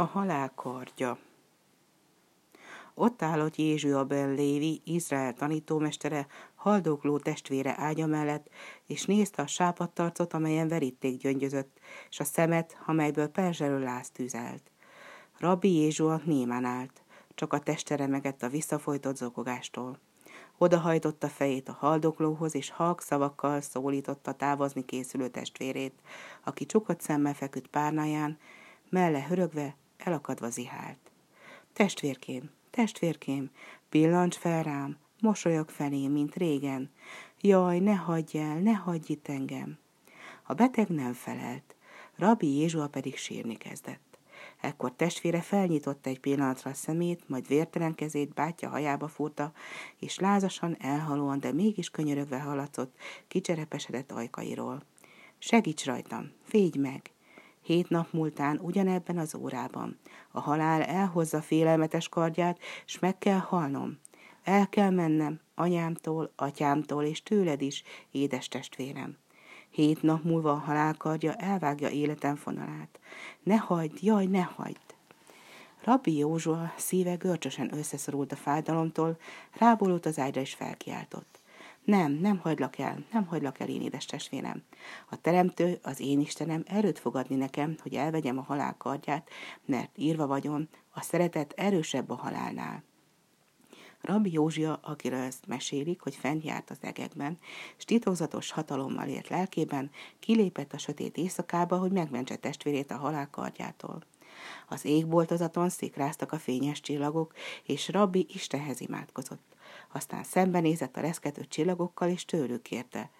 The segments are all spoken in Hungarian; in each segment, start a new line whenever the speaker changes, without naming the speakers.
A halál kardja Ott állott Jézső a Ben Lévi, Izrael tanítómestere, haldokló testvére ágya mellett, és nézte a sápadtarcot, amelyen veríték gyöngyözött, és a szemet, amelyből perzselő láz tűzelt. Rabbi Jézsua némán állt, csak a teste remegett a visszafolytott zokogástól. Odahajtotta fejét a haldoklóhoz, és halk szavakkal szólította távozni készülő testvérét, aki csukott szemmel feküdt párnáján, melle hörögve, elakadva zihált. Testvérkém, testvérkém, pillancs fel rám, mosolyog felém, mint régen. Jaj, ne hagyj el, ne hagyj itt engem. A beteg nem felelt, Rabbi Jézsua pedig sírni kezdett. Ekkor testvére felnyitotta egy pillanatra a szemét, majd vértelen kezét bátyja hajába fúrta, és lázasan, elhalóan, de mégis könyörögve hallatszott kicserepesedett ajkairól. Segíts rajtam, védj meg! Hét nap múltán ugyanebben az órában a halál elhozza félelmetes kardját, s meg kell halnom. El kell mennem anyámtól, atyámtól és tőled is, édes testvérem. Hét nap múlva a halálkardja elvágja életem fonalát. Ne hagyd, jaj, ne hagyd! Rabbi Józsua szíve görcsösen összeszorult a fájdalomtól, ráborult az ágyra és felkiáltott. Nem, nem hagylak el, nem hagylak el, én édes testvérem. A teremtő, az én Istenem erőt fog adni nekem, hogy elvegyem a halál kardját, mert írva vagyon, a szeretet erősebb a halálnál. Rabbi Józsia, akiről ezt mesélik, hogy fent járt az egekben, és titokzatos hatalommal ért lelkében, kilépett a sötét éjszakába, hogy megmentse testvérét a halál kardjától. Az égboltozaton szikráztak a fényes csillagok, és Rabbi Istenhez imádkozott. Aztán szembenézett a reszkető csillagokkal, és tőlük kérte.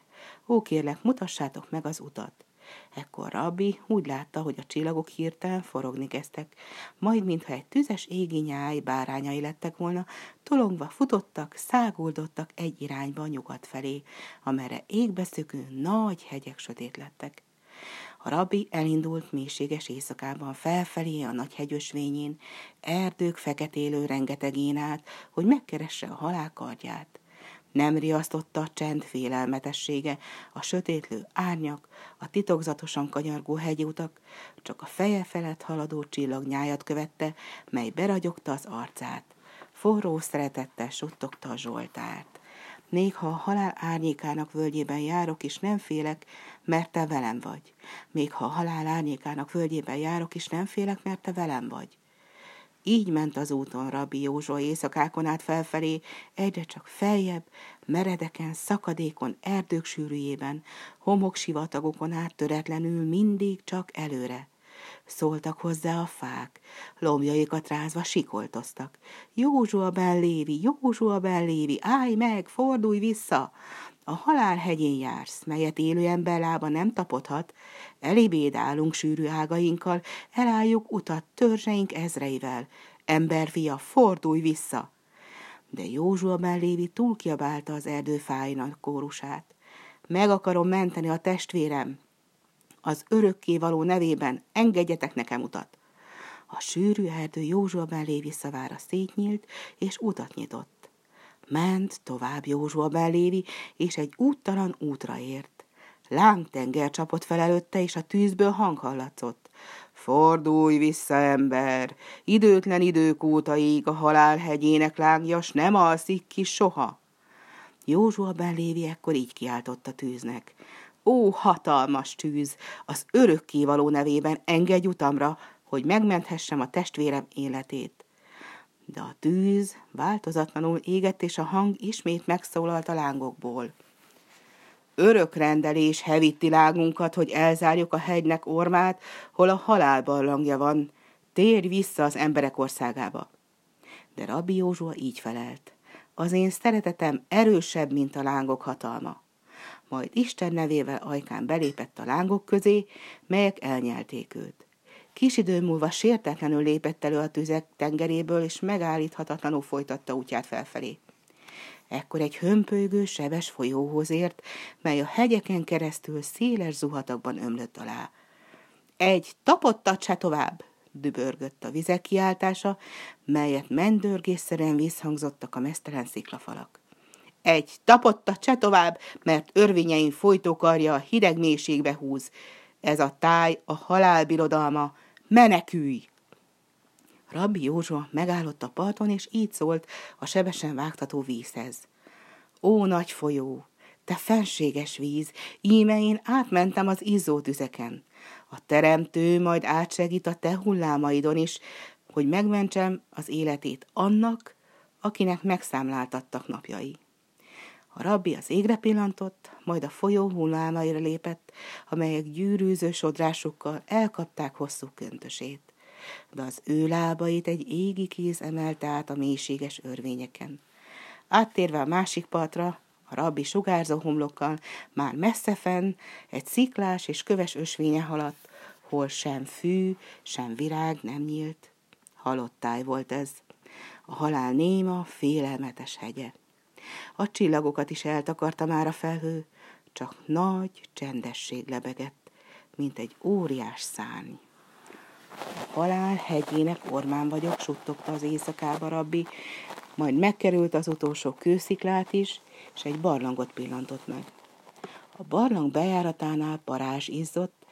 Ó, kérlek, mutassátok meg az utat. Ekkor Rabbi úgy látta, hogy a csillagok hirtelen forogni kezdtek, majd mintha egy tüzes égi nyáj bárányai lettek volna, tolongva futottak, száguldottak egy irányba nyugat felé, amerre égbe szökő nagy hegyek sötét lettek. A rabbi elindult mélységes éjszakában felfelé a nagy hegyösvényén, erdők feketélő rengetegén át, hogy megkeresse a halálkardját. Nem riasztotta a csend félelmetessége, a sötétlő árnyak, a titokzatosan kanyargó hegyutak, csak a feje felett haladó csillagnyájat követte, mely beragyogta az arcát. Forró szeretettel suttogta a Zsoltárt. Még ha a halál árnyékának völgyében járok, és nem félek, mert te velem vagy. Még ha a halál árnyékának völgyében járok, és nem félek, mert te velem vagy. Így ment az úton Rabbi Józsó éjszakákon át felfelé, egyre csak feljebb, meredeken, szakadékon, erdők sűrűjében, homoksivatagokon át töretlenül mindig csak előre. Szóltak hozzá a fák, lombjaikat rázva sikoltoztak. Józsua ben Lévi, Józsua ben Lévi, állj meg, fordulj vissza! A halál hegyén jársz, melyet élő ember lába nem tapodhat, elibédálunk sűrű ágainkkal, elálljuk utat törzseink ezreivel. Emberfia, fordulj vissza! De Józsua mellévi túl kiabálta az erdő fájnak kórusát. Meg akarom menteni a testvérem. Az örökkévaló nevében engedjetek nekem utat. A sűrű erdő Józsua mellévi szavára szétnyílt, és utat nyitott. Ment tovább Józsua belévi, és egy úttalan útra ért. Lángtenger csapott fel előtte, és a tűzből hang hallatszott. Fordulj vissza, ember! Időtlen idők óta ég a halál hegyének lángja, s nem alszik ki soha. Józsua belévi ekkor így kiáltott a tűznek. Ó, hatalmas tűz! Az örökkévaló nevében engedj utamra, hogy megmenthessem a testvérem életét de a tűz változatlanul égett, és a hang ismét megszólalt a lángokból. Örök rendelés hevíti lágunkat, hogy elzárjuk a hegynek ormát, hol a halál barlangja van. Térj vissza az emberek országába. De Rabbi Józsua így felelt. Az én szeretetem erősebb, mint a lángok hatalma. Majd Isten nevével ajkán belépett a lángok közé, melyek elnyelték őt. Kis idő múlva sértetlenül lépett elő a tüzek tengeréből, és megállíthatatlanul folytatta útját felfelé. Ekkor egy hömpölygő, sebes folyóhoz ért, mely a hegyeken keresztül széles zuhatakban ömlött alá. Egy tapottat se tovább, dübörgött a vizek kiáltása, melyet mendörgésszerűen visszhangzottak a mesztelen sziklafalak. Egy tapottat se tovább, mert örvényeim folytókarja a hideg mélységbe húz. Ez a táj a halál birodalma, menekülj! Rabbi Józsua megállott a parton, és így szólt a sebesen vágtató vízhez. Ó, nagy folyó, te fenséges víz, íme én átmentem az izzó tüzeken. A teremtő majd átsegít a te hullámaidon is, hogy megmentsem az életét annak, akinek megszámláltattak napjai. A rabbi az égre pillantott, majd a folyó hullámaira lépett, amelyek gyűrűző sodrásukkal elkapták hosszú köntösét. De az ő lábait egy égi kéz emelte át a mélységes örvényeken. Áttérve a másik partra, a rabbi sugárzó homlokkal már messze fenn egy sziklás és köves ösvénye haladt, hol sem fű, sem virág nem nyílt. Halott táj volt ez. A halál néma, félelmetes hegye. A csillagokat is eltakarta már a felhő, csak nagy csendesség lebegett, mint egy óriás szárny. Halál hegyének ormán vagyok, suttogta az éjszakába rabbi, majd megkerült az utolsó kősziklát is, és egy barlangot pillantott meg. A barlang bejáratánál parázs izzott,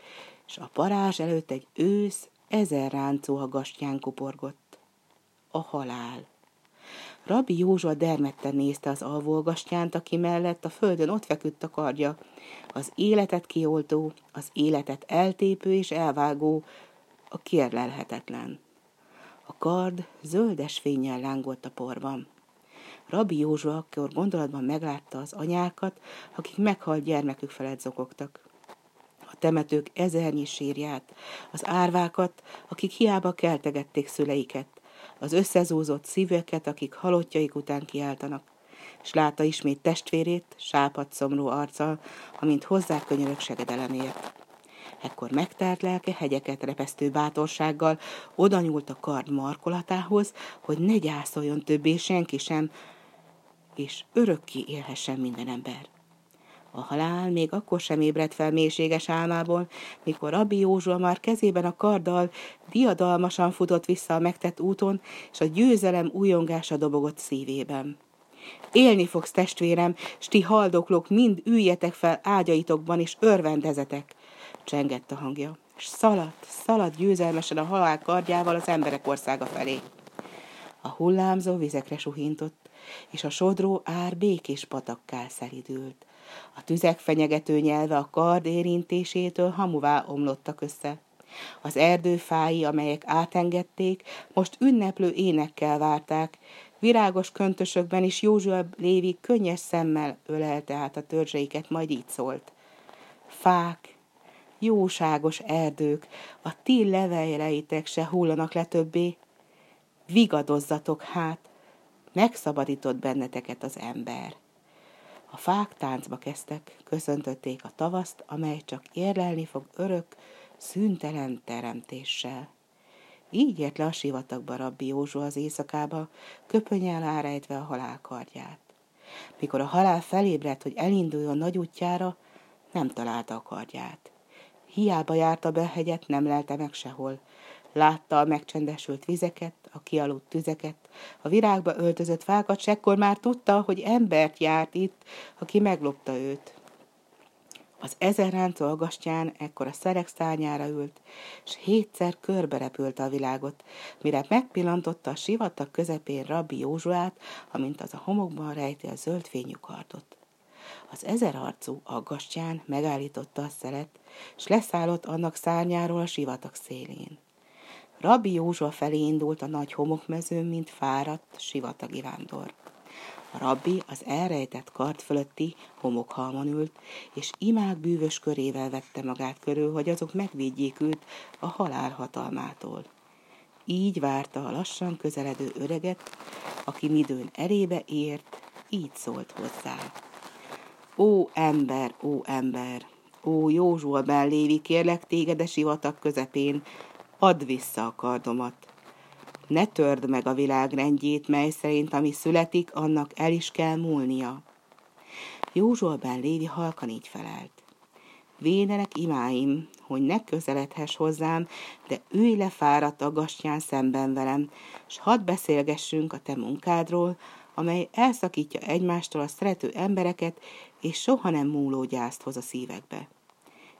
és a parázs előtt egy ősz ezer ráncó a gastyán kuporgott. A halál. Rabbi Józsua dermedten nézte az alvolgastyánt, aki mellett a földön ott feküdt a kardja, az életet kioltó, az életet eltépő és elvágó, a kérlelhetetlen. A kard zöldes fényjel lángolt a porban. Rabbi Józsua akkor gondolatban meglátta az anyákat, akik meghalt gyermekük felett zokogtak. Temetők ezernyi sírját, az árvákat, akik hiába keltegették szüleiket, az összezúzott szíveket, akik halottjaik után kiáltanak, és látta ismét testvérét, sápat szomrú arccal, amint hozzá könyörök segedelemért. Ekkor megtárt lelke hegyeket repesztő bátorsággal oda nyúlt a kard markolatához, hogy ne gyászoljon többé senki sem, és örökké élhessen minden ember. A halál még akkor sem ébredt fel mélységes álmából, mikor Rabbi Józsua már kezében a karddal diadalmasan futott vissza a megtett úton, és a győzelem újongása dobogott szívében. Élni fogsz, testvérem, s ti haldoklók mind üljetek fel ágyaitokban, és örvendezetek, csengett a hangja, és szaladt, szaladt győzelmesen a halál kardjával az emberek országa felé. A hullámzó vizekre suhintott, és a sodró ár békés patakká szelidült. A tüzek fenyegető nyelve a kard érintésétől hamuvá omlottak össze. Az erdőfái, amelyek átengedték, most ünneplő énekkel várták, virágos köntösökben is Józsua Lévi könnyes szemmel ölelte át a törzseiket, majd így szólt. Fák, jóságos erdők, a ti leveleitek se hullanak le többé. Vigadozzatok hát, megszabadított benneteket az ember. A fák táncba kezdtek, köszöntötték a tavaszt, amely csak érlelni fog örök, szüntelen teremtéssel. Így ért le a sivatagba rabbi Józsua az éjszakába, köpönyel árejtve a halál kardját. Mikor a halál felébredt, hogy elinduljon nagy útjára, nem találta a kardját. Hiába járta be hegyet, nem lelte meg sehol. Látta a megcsendesült vizeket, a kialudt tüzeket, a virágba öltözött fákat, s ekkor már tudta, hogy embert járt itt, aki meglopta őt. Az ezer ráncó agastyán ekkor a szerek szárnyára ült, s hétszer körberepülte a világot, mire megpillantotta a sivatag közepén rabbi Józsuát, amint az a homokban rejti a zöld fényű kardot. Az ezerarcú aggastyán megállította a szeret, s leszállott annak szárnyáról a sivatag szélén. Rabbi Józsua felé indult a nagy homokmezőn, mint fáradt, sivatagi vándor. A rabbi az elrejtett kart fölötti homokhalmon ült, és imák bűvös körével vette magát körül, hogy azok megvédjék őt a halál hatalmától. Így várta a lassan közeledő öreget, aki midőn erébe ért, így szólt hozzá. Ó ember, ó ember, ó Józsua bellévi, kérlek téged a sivatag közepén, add vissza a kardomat. Ne törd meg a világ rendjét, mely szerint ami születik, annak el is kell múlnia. Józsua ben Lévi halkan így felelt. Védenek imáim, hogy ne közeledhess hozzám, de ülj le fáradt aggastyán szemben velem, s hadd beszélgessünk a te munkádról, amely elszakítja egymástól a szerető embereket, és soha nem múló gyászt hoz a szívekbe.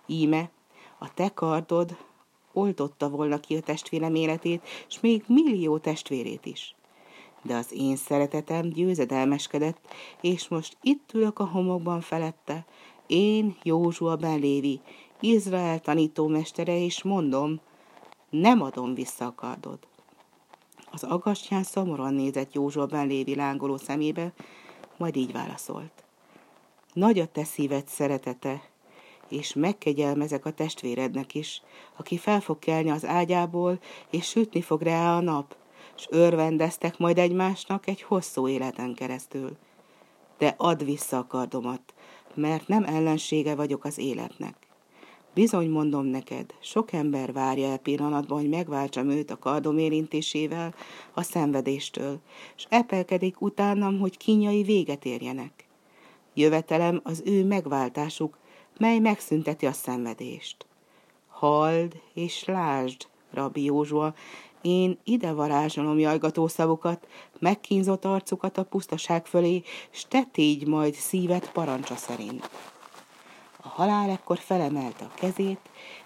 Íme, a te kardod, oltotta volna ki a testvérem életét, és még millió testvérét is. De az én szeretetem győzedelmeskedett, és most itt ülök a homokban felette, én, Józsua ben Lévi, Izrael tanítómestere, és mondom, nem adom vissza a kardod. Az agastyán szomorúan nézett Józsua ben Lévi lángoló szemébe, majd így válaszolt. Nagy a te szíved szeretete, és megkegyelmezek a testvérednek is, aki fel fog kelni az ágyából, és sütni fog rá a nap, és örvendeztek majd egymásnak egy hosszú életen keresztül. De add vissza a kardomat, mert nem ellensége vagyok az életnek. Bizony mondom neked, sok ember várja el pillanatban, hogy megváltsam őt a kardom érintésével, a szenvedéstől, és epelkedik utánam, hogy kínjai véget érjenek. Jövetelem az ő megváltásuk, mely megszünteti a szenvedést. Hald és lásd, rabbi Józsua, én ide varázsolom jajgató szavukat, megkínzott arcukat a pusztaság fölé, s te tégy majd szívet parancsa szerint. A halál ekkor felemelte a kezét,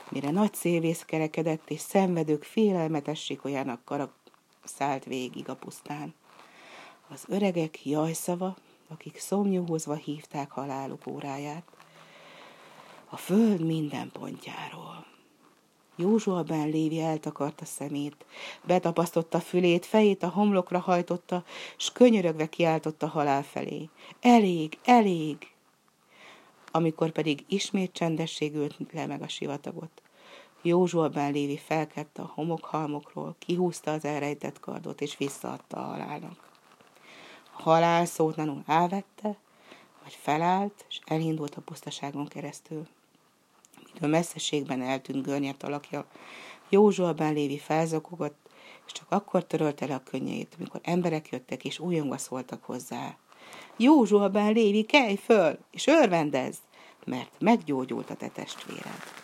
mire nagy szélvész kerekedett, és szenvedők félelmetes sikolyának karak szállt végig a pusztán. Az öregek jajszava, akik szomnyúhozva hívták haláluk óráját, a föld minden pontjáról. Józsua ben Lévi eltakarta szemét, betapasztotta fülét, fejét a homlokra hajtotta, s könyörögve kiáltotta halál felé. Elég, elég! Amikor pedig ismét csendesség ült le meg a sivatagot. Józsua ben Lévi felkelt a homokhalmokról, kihúzta az elrejtett kardot, és visszaadta a halálnak. A halál szótlanul elvette, vagy felállt, és elindult a pusztaságon keresztül a messzeségben eltűnt görnyet alakja. Józsua ben Lévi felzakogott, és csak akkor törölte le a könnyeit, amikor emberek jöttek és újongva szóltak hozzá. Józsua ben Lévi, kelj föl, és örvendezz, mert meggyógyult a te testvéred.